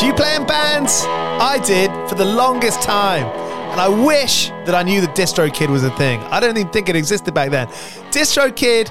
Do you play in bands? I did for the longest time. And I wish that I knew that DistroKid was a thing. I don't even think it existed back then. DistroKid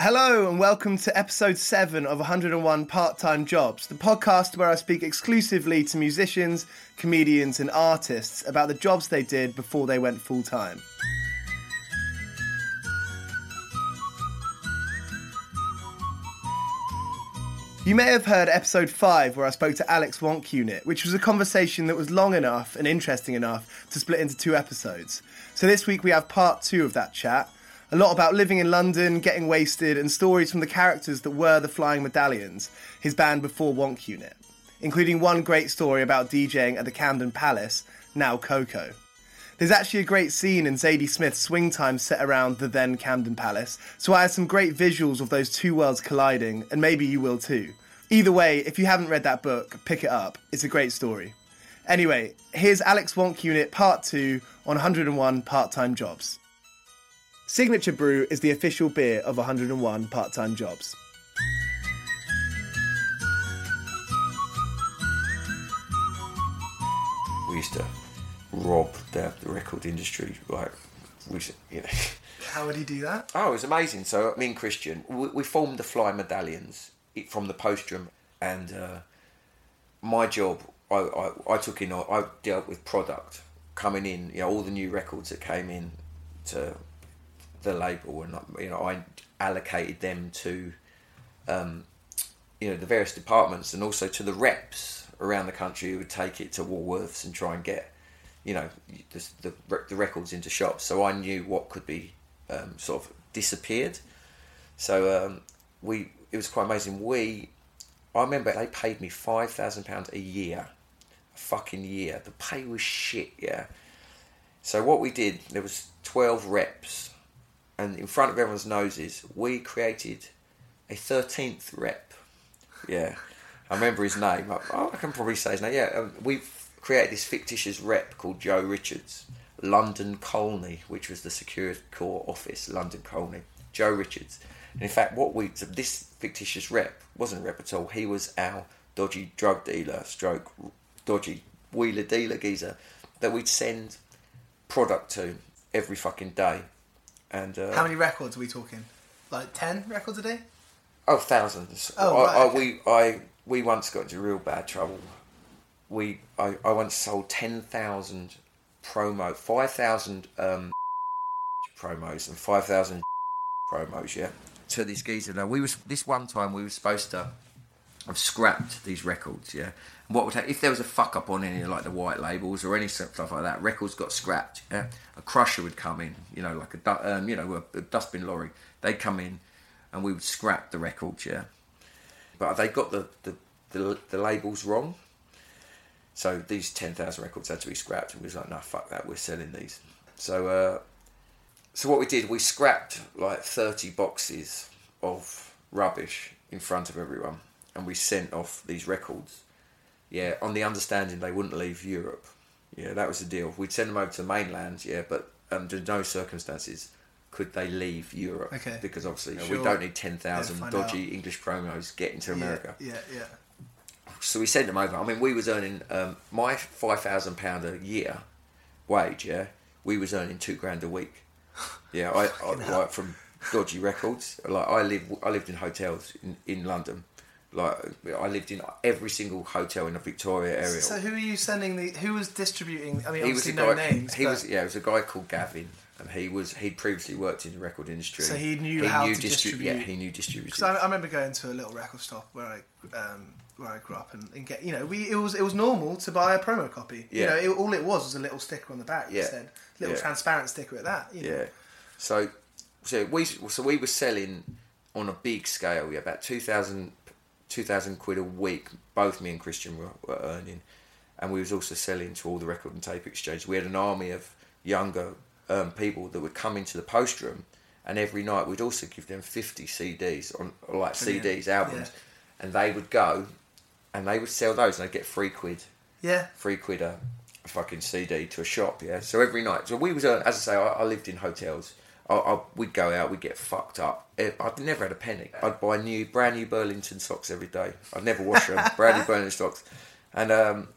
Hello and welcome to episode 7 of 101 Part Time Jobs, the podcast where I speak exclusively to musicians, comedians, and artists about the jobs they did before they went full time. You may have heard episode 5 where I spoke to Alex Wonk Unit, which was a conversation that was long enough and interesting enough to split into two episodes. So this week we have part 2 of that chat a lot about living in London, getting wasted, and stories from the characters that were the Flying Medallions, his band before Wonk Unit, including one great story about DJing at the Camden Palace, now KOKO. There's actually a great scene in Zadie Smith's Swing Time set around the then Camden Palace, so I had some great visuals of those two worlds colliding, and maybe you will too. Either way, if you haven't read that book, pick it up. It's a great story. Anyway, here's Alex Wonk Unit Part 2 on 101 Part Time Jobs. Signature Brew is the official beer of 101 part time jobs. We used to rob the record industry, like we, you know. How would he do that? Oh, it was amazing. So me and Christian, we, we formed the Fly Medallions from the postrum, and uh, my job, I, I, I took in, I dealt with product coming in, you know, all the new records that came in to the label, and you know, I allocated them to, um, you know, the various departments, and also to the reps around the country who would take it to Woolworths and try and get, you know, the the, the records into shops. So I knew what could be um, sort of disappeared. So um, we, it was quite amazing. We, I remember they paid me five thousand pounds a year, a fucking year. The pay was shit, yeah. So what we did, there was twelve reps, and in front of everyone's noses, we created a thirteenth rep. Yeah, I remember his name. I, I can probably say his name. Yeah, um, we've created this fictitious rep called Joe Richards, London Colney, which was the Security Corps office, London Colney. Joe Richards. And in fact, what we this fictitious rep wasn't a rep at all. He was our dodgy drug dealer, stroke dodgy wheeler dealer geezer that we'd send product to every fucking day. And uh, How many records are we talking? Like ten records a day? Oh, thousands. Oh, I, right, I, okay. we I we once got into real bad trouble. We I, I once sold ten thousand promo, five thousand um, promos and five thousand promos. Yeah, to these geezer. Now we was this one time we were supposed to have scrapped these records. Yeah, and what would happen if there was a fuck up on any like the white labels or any stuff like that? Records got scrapped. Yeah, a crusher would come in. You know, like a um, you know a, a dustbin lorry. They'd come in, and we would scrap the records. Yeah, but they got the the, the, the labels wrong. So these ten thousand records had to be scrapped, and we was like, "No, fuck that, we're selling these." So, uh, so what we did, we scrapped like thirty boxes of rubbish in front of everyone, and we sent off these records. Yeah, on the understanding they wouldn't leave Europe. Yeah, that was the deal. We'd send them over to the mainland. Yeah, but under no circumstances could they leave Europe. Okay. Because obviously you know, Sure. we don't need ten thousand Yeah, dodgy out. English promos getting to America Yeah, yeah. so we sent them over. I mean, we was earning um, my five thousand pound a year wage. Yeah, we was earning two grand a week. Yeah, I, I like from dodgy records. Like I live, I lived in hotels in, in London. Like I lived in every single hotel in the Victoria area. So who are you sending the? Who was distributing? I mean, he was obviously a no guy. names. he but- was yeah, it was a guy called Gavin, and he was he'd previously worked in the record industry. So he knew how to distri- distribute- Yeah, he knew distribution. Because I, I remember going to a little record shop where I um, where I grew up and, and get you know we it was it was normal to buy a promo copy. Yeah. You know, it, all it was was a little sticker on the back Yeah. said little Yeah. transparent sticker at that. You know. Yeah. So, so we so we were selling on a big scale. Yeah, about 2,000 2,000 quid a week. Both me and Christian were, were earning, and we was also selling to all the record and tape exchanges. We had an army of younger um, people that would come into the post room, and every night we'd also give them fifty CDs on like Brilliant. CDs albums, Yeah. and they would go, and they would sell those, and they'd get three quid Yeah. three quid a, a fucking CD to a shop, yeah. So every night, so we was, uh, as I say, I, I lived in hotels. I, I, we'd go out, we'd get fucked up. I'd never had a penny. I'd buy new, brand new Burlington socks every day. I'd never wash them, brand new Burlington socks, and um,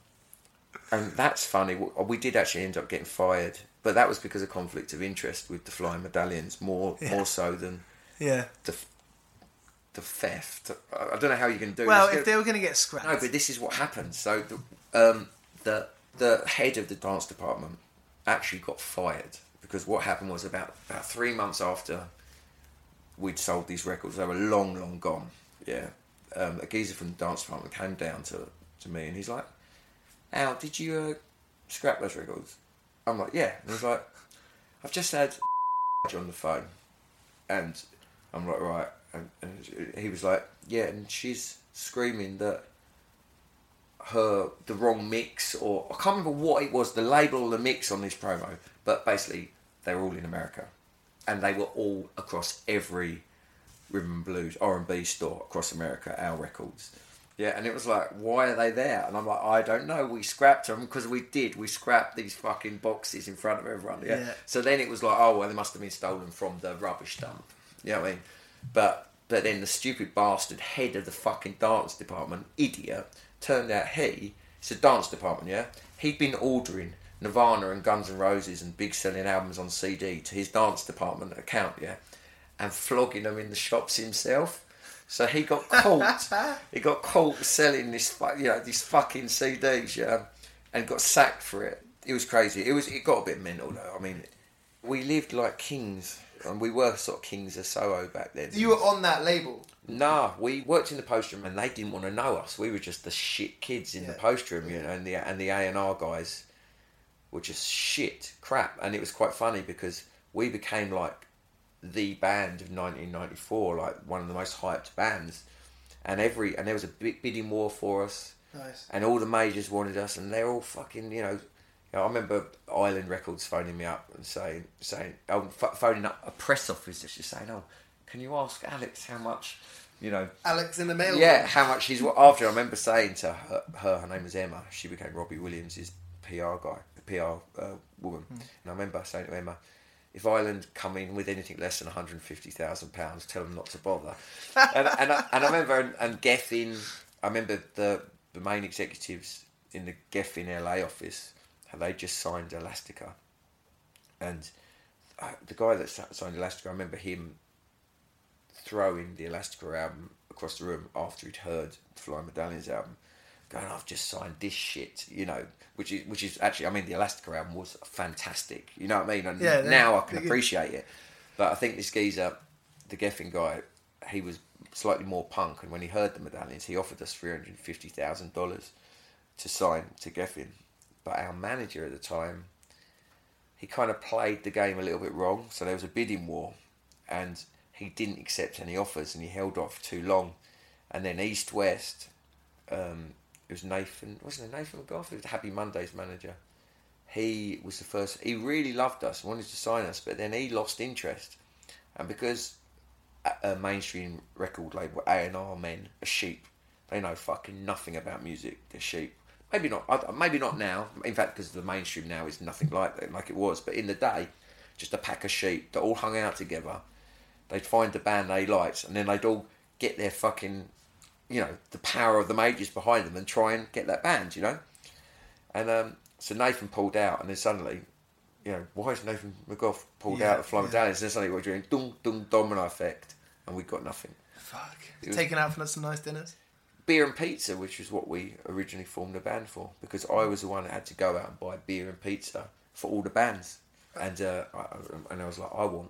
and that's funny. We- We did actually end up getting fired, but that was because of conflict of interest with the flying medallions, more Yeah. more so than Yeah. the the theft. I I don't know how you can do. Well, this. if they were going to get scrapped, No, but this is what happened. So the um, the the head of the dance department actually got fired because what happened was about about three months after we'd sold these records, they were long, long gone. Yeah, um, a geezer from the dance department came down to to me and he's like, "Al, did you uh, scrap those records?" I'm like, "Yeah." And he's like, "I've just had on the phone," and I'm like, "Right." And, and he was like, "Yeah," and she's screaming that her the wrong mix or I can't remember what it was, the label or the mix on this promo, but basically they were all in America, and they were all across every rhythm and blues R and B store across America. Our records, yeah, and it was like, why are they there? And I'm like, I don't know. We scrapped them because we did. We scrapped these fucking boxes in front of everyone. Yeah. Yeah. So then it was like, oh well, they must have been stolen from the rubbish dump. You know what I mean? But but then the stupid bastard head of the fucking dance department, idiot, turned out he, it's a dance department, yeah? He'd been ordering Nirvana and Guns N' Roses and big selling albums on CD to his dance department account, yeah, and flogging them in the shops himself. So he got caught. he got caught selling this, you know, these fucking CDs, yeah, and got sacked for it. It was crazy. It was. It got a bit mental though. I mean, we lived like kings, and we were sort of kings of Soho back then. You were on that label. Nah, we worked in the post room and they didn't want to know us. We were just the shit kids in the Yeah. post room, you know, and the and the A and R guys were just shit crap. And it was quite funny because we became like the band of 1994, like one of the most hyped bands. And every and there was a big bidding war for us, Nice. and all the majors wanted us, and they're all fucking, you know. You know, I remember Island Records phoning me up and saying, saying, oh, ph- phoning up a press office just saying, oh, can you ask Alex how much, you know, Alex in the mail. yeah, how much he's after. I remember saying to her, her, her name was Emma. She became Robbie Williams' PR guy, PR uh, woman. And I remember saying to Emma, if Island come in with anything less than one hundred fifty thousand pounds, tell them not to bother. and, and, I, and I remember and, and Geffen. I remember the the main executives in the Geffen LA office. How they just signed Elastica, and uh, the guy that signed Elastica, I remember him throwing the Elastica album across the room after he'd heard Flying Medallions album, going, "I've just signed this shit," you know, which is which is actually, I mean, the Elastica album was fantastic, you know what I mean? And Yeah, now I can appreciate it, but I think this geezer, the Geffen guy, he was slightly more punk, and when he heard the Medallions, he offered us three hundred fifty thousand dollars to sign to Geffen, but our manager at the time. He kind of played the game a little bit wrong, so there was a bidding war, and he didn't accept any offers and he held off too long. And then East West, um, it was Nathan, wasn't it Nathan McGough? It was Happy Mondays manager. He was the first, he really loved us, wanted to sign us, but then he lost interest. And because a, a mainstream record label, A&R men, are sheep, they know fucking nothing about music, they're sheep. Maybe not, maybe not now. In fact, because the mainstream now is nothing like that, like it was. But in the day, just a pack of sheep that all hung out together they'd find the band they liked, and then they'd all get their fucking, you know, the power of the majors behind them and try and get that band, you know. And um, so Nathan pulled out, and then suddenly, you know, why is Nathan McGough pulled Yeah, out of Flying yeah. Medallions? And then suddenly we're doing dum dum domino effect, and we got nothing. Fuck. Was- Taking out for some nice dinners. Beer and pizza, which was what we originally formed the band for, because I was the one that had to go out and buy beer and pizza for all the bands, and uh, I, and I was like, I want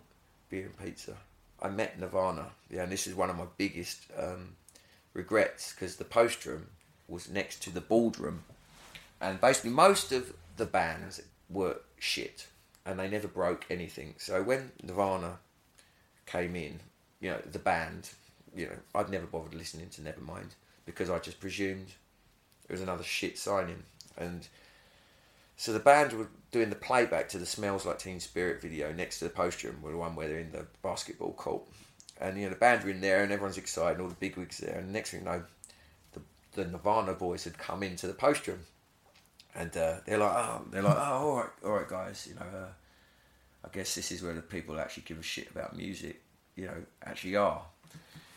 beer and pizza. I met Nirvana, yeah, and this is one of my biggest um, regrets because the post room was next to the ballroom, and basically most of the bands were shit, and they never broke anything. So when Nirvana came in, you know, the band, you know, I'd never bothered listening to Nevermind because I just presumed it was another shit signing. And so the band were doing the playback to the Smells Like Teen Spirit video next to the poster room, were the one where they're in the basketball court. And, you know, the band were in there and everyone's excited and all the big wigs there. And the next thing you know, the, the Nirvana boys had come into the post room. And uh, they're like, oh, they're like, oh, all right, all right, guys, you know, uh, I guess this is where the people actually give a shit about music, you know, actually are.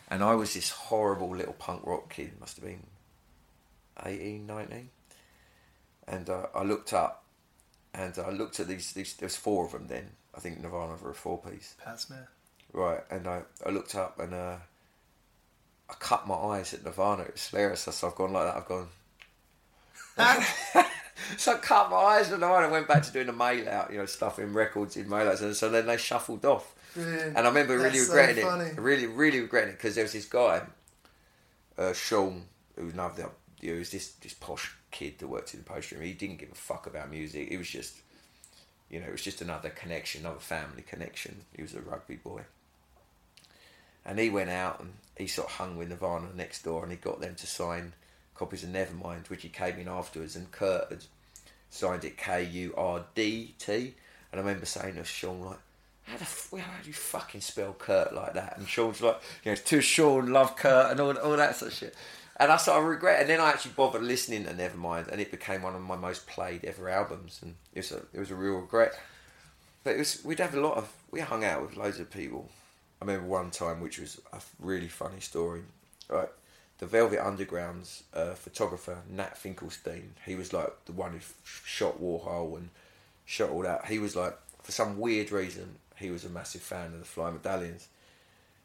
And I was this horrible little punk rock kid, must have been 18, 19. And uh, I looked up and I looked at these, these, there's four of them then. I think Nirvana were a four piece. Pat Smear. Right, and I, I looked up and uh, I cut my eyes at Nirvana. It was hilarious. So I've gone like that. I've gone. so I cut my eyes at Nirvana and went back to doing the mail out, you know, stuffing records in mail outs. And so then they shuffled off. Brilliant. And I remember really That's so regretting funny. it. Really, really regretting it because there was this guy, uh, Sean, who was another, he was this, this posh kid that worked in the post room. He didn't give a fuck about music. It was just, you know, it was just another connection, another family connection. He was a rugby boy. And he went out and he sort of hung with Nirvana next door and he got them to sign copies of Nevermind, which he came in afterwards and Kurt had signed it K U R D T. And I remember saying to Sean, like, how, the, f- how do you fucking spell Kurt like that? And Sean's like, you know, to Sean, love Kurt, and all, all that sort of shit. And I sort of regret, and then I actually bothered listening to Nevermind, and it became one of my most played ever albums, and it was a, it was a real regret. But it was, we'd have a lot of, we hung out with loads of people. I remember one time, which was a really funny story. Right, the Velvet Underground's uh, photographer Nat Finkelstein. He was like the one who f- shot Warhol and shot all that. He was like, for some weird reason, he was a massive fan of the Fly Medallions,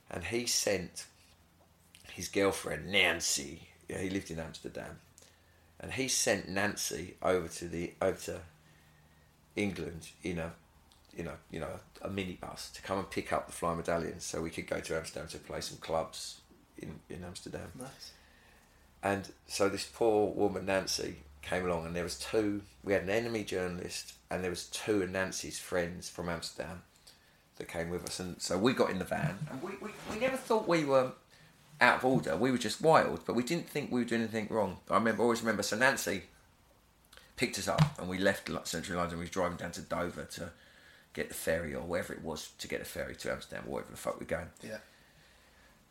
and he sent his girlfriend Nancy. Yeah, he lived in Amsterdam, and he sent Nancy over to the over to England in a you know you know a minibus to come and pick up the Fly Medallions so we could go to Amsterdam to play some clubs in in Amsterdam. Nice. And so this poor woman Nancy came along, and there was two. We had an NME journalist, and there was two of Nancy's friends from Amsterdam that came with us, and so we got in the van, and we, we, we never thought we were out of order. We were just wild, but we didn't think we were doing anything wrong. I remember, always remember. So Nancy picked us up, and we left Central London. We was driving down to Dover to get the ferry or wherever it was to get the ferry to Amsterdam, or wherever the fuck we're going. Yeah.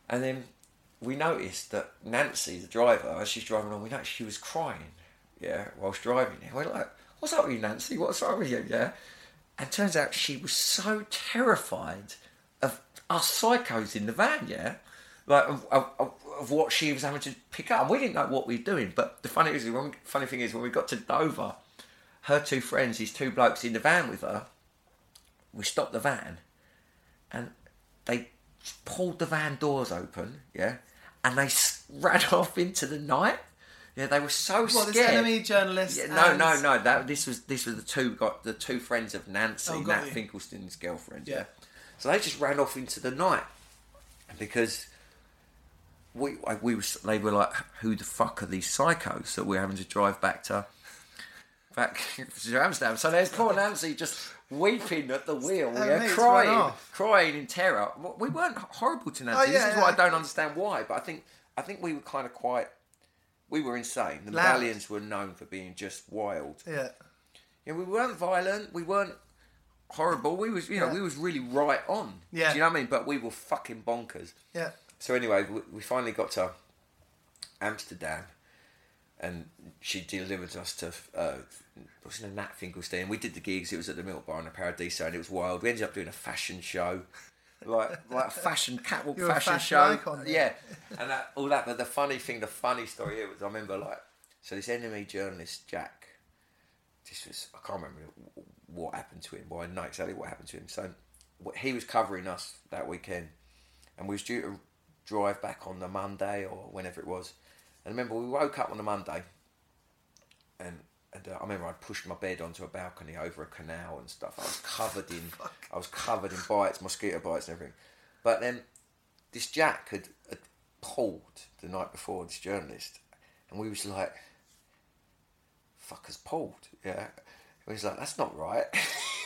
And then we noticed that Nancy, the driver, as she's driving along, we noticed she was crying, yeah, whilst driving. And we're like, what's up with you, Nancy? What's wrong with you, yeah? And turns out she was so terrified of us psychos in the van, yeah? Like, of, of, of- what she was having to pick up. And we didn't know what we were doing. But the funny, is, funny thing is, when we got to Dover, her two friends, these two blokes in the van with her, we stopped the van and they pulled the van doors open, yeah, and they ran off into the night. Yeah, they were so What, scared. this NME journalist? Yeah, no, and- no, no. That this was this was the two got the two friends of Nancy, Oh, Nat you. Finkelstein's girlfriend. Yeah. Yeah. So they just ran off into the night because we we was they were like, who the fuck are these psychos that we're having to drive back to back to Amsterdam? So there's poor Nancy just weeping at the wheel, Oh, yeah, mate, crying, crying in terror. We weren't horrible to Nancy. Oh, yeah, this is yeah. why I don't understand why, but I think I think we were kind of quite. We were insane. The Loud. medallions were known for being just wild. Yeah. Yeah, we weren't violent. We weren't horrible. We was, you know, Yeah. we was really right on. Yeah. Do you know what I mean? But we were fucking bonkers. Yeah. So anyway, we, we finally got to Amsterdam, and she delivered us to uh, was it Nat Finkelstein. We did the gigs. It was at the Milk Bar in the Paradiso, and it was wild. We ended up doing a fashion show. Like like a fashion catwalk You're a fashion, fashion show, icon, yeah. and that, all that. But the funny thing, the funny story here was I remember like so this NME journalist Jack. This was I can't remember what happened to him. Well, I know exactly what happened to him. So he was covering us that weekend, and we was due to drive back on the Monday or whenever it was. And remember, we woke up on a Monday, and and uh, I remember I'd pushed my bed onto a balcony over a canal and stuff. I was covered in, I was covered in bites, mosquito bites and everything. But then this Jack had, had pulled the night before this journalist, and we was like, "Fuckers pulled," yeah. And he's like, "That's not right."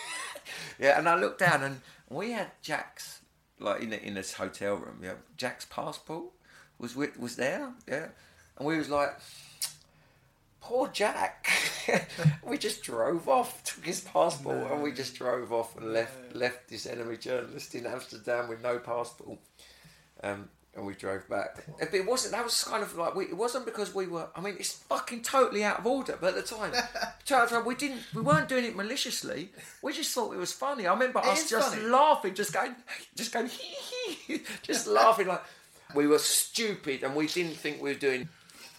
yeah, and I looked down, and we had Jack's like in the, in this hotel room. Yeah, Jack's passport was with, was there. Yeah, and we was like, "Poor Jack." we just drove off, took his passport, and we just drove off and left left this NME journalist in Amsterdam with no passport. Um, and we drove back. But it wasn't. That was kind of like we. It wasn't because we were. I mean, it's fucking totally out of order. But at the time, we didn't. We weren't doing it maliciously. We just thought it was funny. I remember us just funny. laughing, just going, just going, hee hee, just laughing like we were stupid, and we didn't think we were doing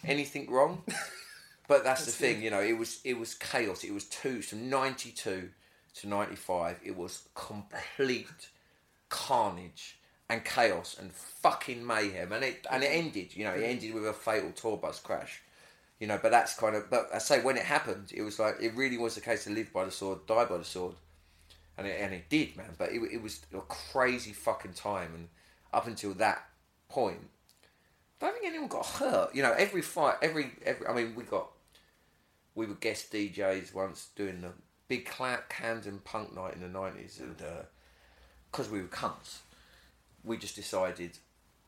anything wrong. But that's, the thing, you know. It was it was chaos. It was two from ninety two to ninety five. It was complete carnage and chaos and fucking mayhem, and it and it ended. You know, it ended with a fatal tour bus crash. You know, but that's kind of. But I say when it happened, it was like it really was the case to live by the sword, die by the sword, and it and it did, man. But it it was a crazy fucking time, and up until that point, I don't think anyone got hurt. You know, every fight, every every. I mean, we got we were guest DJs once doing the big Cla- and punk night in the nineties, and uh, because we were cunts, we just decided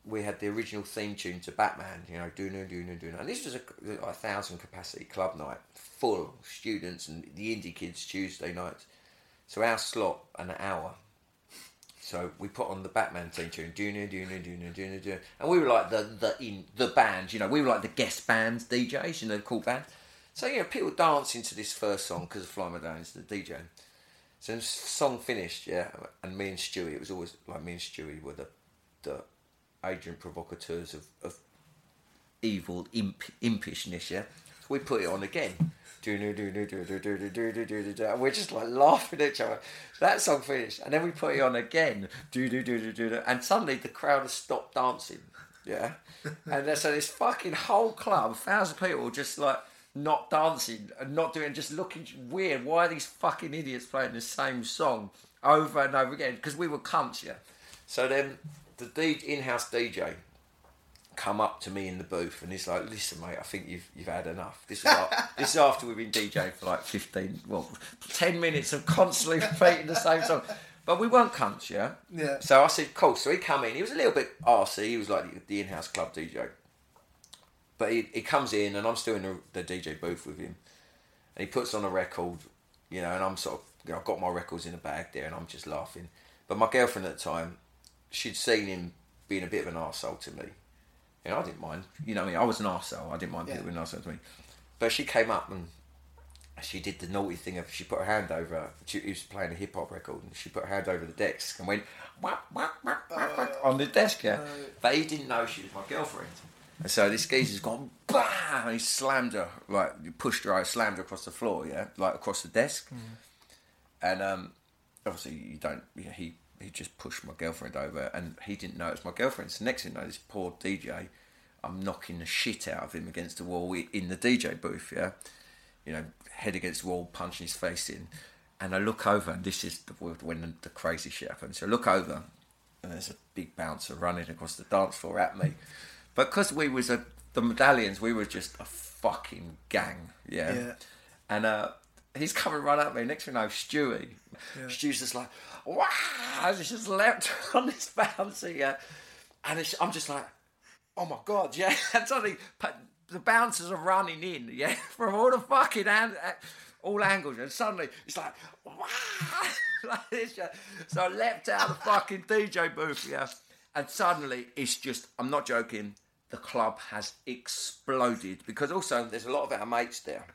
we had the original theme tune to Batman. You know, doing it, doing it. And this was a, a thousand capacity club night, full students and the indie kids Tuesday nights. So our slot an hour. So we put on the Batman theme tune, Duna, Duna, Duna, Duna, Duna, and we were like the the in the band, you know, we were like the guest bands, DJs, you know, cool band. So you know, people dancing to this first song because of Fly My Down's the DJ. So the song finished, yeah, and me and Stewie, it was always like me and Stewie were the the agent provocateurs of, of evil imp, impishness, yeah we put it on again. And we're just like laughing at each other. That song finished, and then we put it on again. And suddenly the crowd has stopped dancing. Yeah, and so this fucking whole club, thousand people, just like not dancing and not doing, just looking weird. Why are these fucking idiots playing the same song over and over again? Because we were cunts, yeah. So then the in-house DJ come up to me in the booth and he's like, "Listen, mate, I think you've you've had enough. This is after, this is after we've been DJing for like fifteen, well, ten minutes of constantly repeating the same song." But we weren't cunts, yeah. Yeah. So I said, "Cool." So he come in. He was a little bit arsey. He was like the in-house club DJ. But he, he comes in and I'm still in the, the DJ booth with him, and he puts on a record, you know, and I'm sort of, you know, I've got my records in the bag there, and I'm just laughing. But my girlfriend at the time, she'd seen him being a bit of an arsehole to me. You know, I didn't mind. You know, I mean, I was an arsehole. I didn't mind people Yeah. being arsehole to me. But she came up and she did the naughty thing of she put her hand over. She he was playing a hip hop record, and she put her hand over the desk and went whack, whack, whack, whack, on the desk. Yeah, but he didn't know she was my girlfriend. And so this geezer's gone bam, and he slammed her like you pushed her out, slammed her across the floor. Yeah, like across the desk. And um, obviously you don't. Yeah, he he just pushed my girlfriend over, and he didn't know it was my girlfriend. So next thing you know, this poor DJ, I'm knocking the shit out of him against the wall in the DJ booth. Yeah, you know, head against the wall, punching his face in. And I look over, and this is the, when the, the crazy shit happens. So I look over, and there's a big bouncer running across the dance floor at me. But because we was a, the medallions, we were just a fucking gang. Yeah. Yeah. And uh, he's coming right at me. Next thing I know, Stewie. Stewie's just like, wow, he's just leapt on this bouncer, yeah. And it's, I'm just like, oh my god, yeah. And suddenly the bouncers are running in, yeah, from all the fucking hand, uh, all angles, and suddenly it's like, wow, like this, yeah. So I leapt out of the fucking DJ booth, yeah, and suddenly it's just, I'm not joking, the club has exploded because also there's a lot of our mates there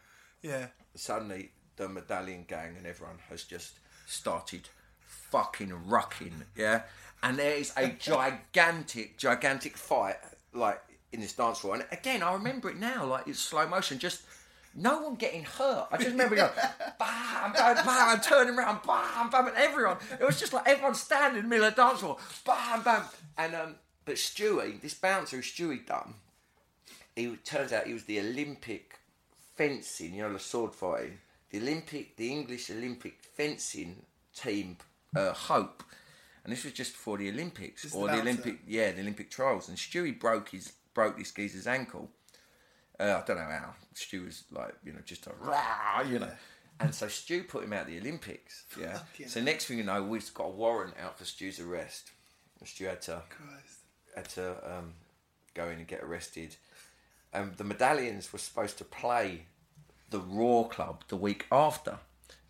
Yeah. suddenly the medallion gang and everyone has just started fucking rucking, yeah? And there is a gigantic, gigantic fight, like, in this dance floor. And again, I remember it now, like, it's slow motion, just no one getting hurt. I just remember going, bam, bam, bam, turning around, bam, bam, and everyone. It was just like everyone standing in the middle of the dance floor, bam, bam. And, um, but Stewie, this bouncer who Stewie done, he turns out he was the Olympic fencing, you know, the sword fighting, the Olympic, the English Olympic fencing team, uh, Hope, and this was just before the Olympics or the. Olympic, yeah, the Olympic trials, and Stewie broke his broke this geezer's ankle. Uh, I don't know how. Stu was like, you know, just a rah, you know. And so Stu put him out the Olympics. Yeah. Fucking So next thing you know, we've got a warrant out for Stu's arrest. And Stu had to Christ. had to um, go in and get arrested. And the Medallions were supposed to play the Raw Club the week after.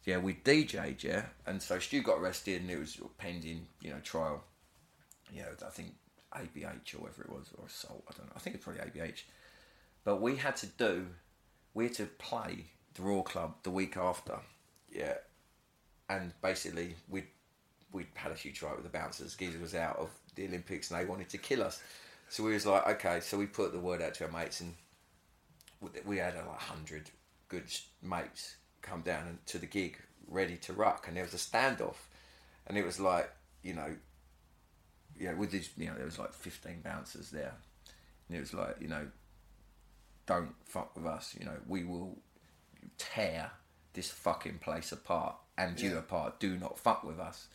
Yeah, we DJ'd, yeah, and so Stu got arrested and it was pending, you know, trial. You know, I think ABH or whatever it was, or assault. I don't know. I think it's probably ABH. But we had to do, we had to play the Raw Club the week after. Yeah, and basically we we had a huge fight with the bouncers. Geezer was out of the Olympics and they wanted to kill us. So we was like, okay. So we put the word out to our mates and we- had like hundred good mates come down and to the gig ready to ruck, and there was a standoff, and it was like you know, you know, with these, you know, there was like fifteen bouncers there, and it was like you know, don't fuck with us. You know, we will tear this fucking place apart and you apart. Do not fuck with us.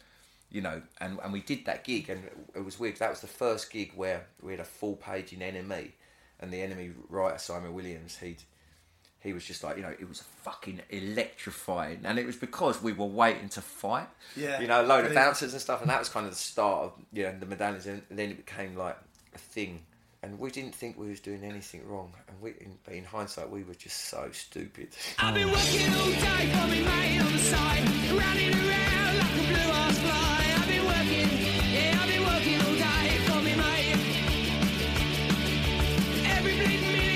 You know, and, and we did that gig, and it was weird. That was the first gig where we had a full page in NME, and the NME writer Simon Williams, he'd he was just like, you know, it was fucking electrifying, and it was because we were waiting to fight. Yeah. you know, a load of bouncers and stuff, and that was kind of the start of you know the medallions, and then it became like a thing. And we didn't think we was doing anything wrong, and we, in, but in hindsight, we were just so stupid. I've been working all day for me mate on the side, running around like a blue ass fly. I've been working, yeah, I've been working all day for me mate. Every bleeding minute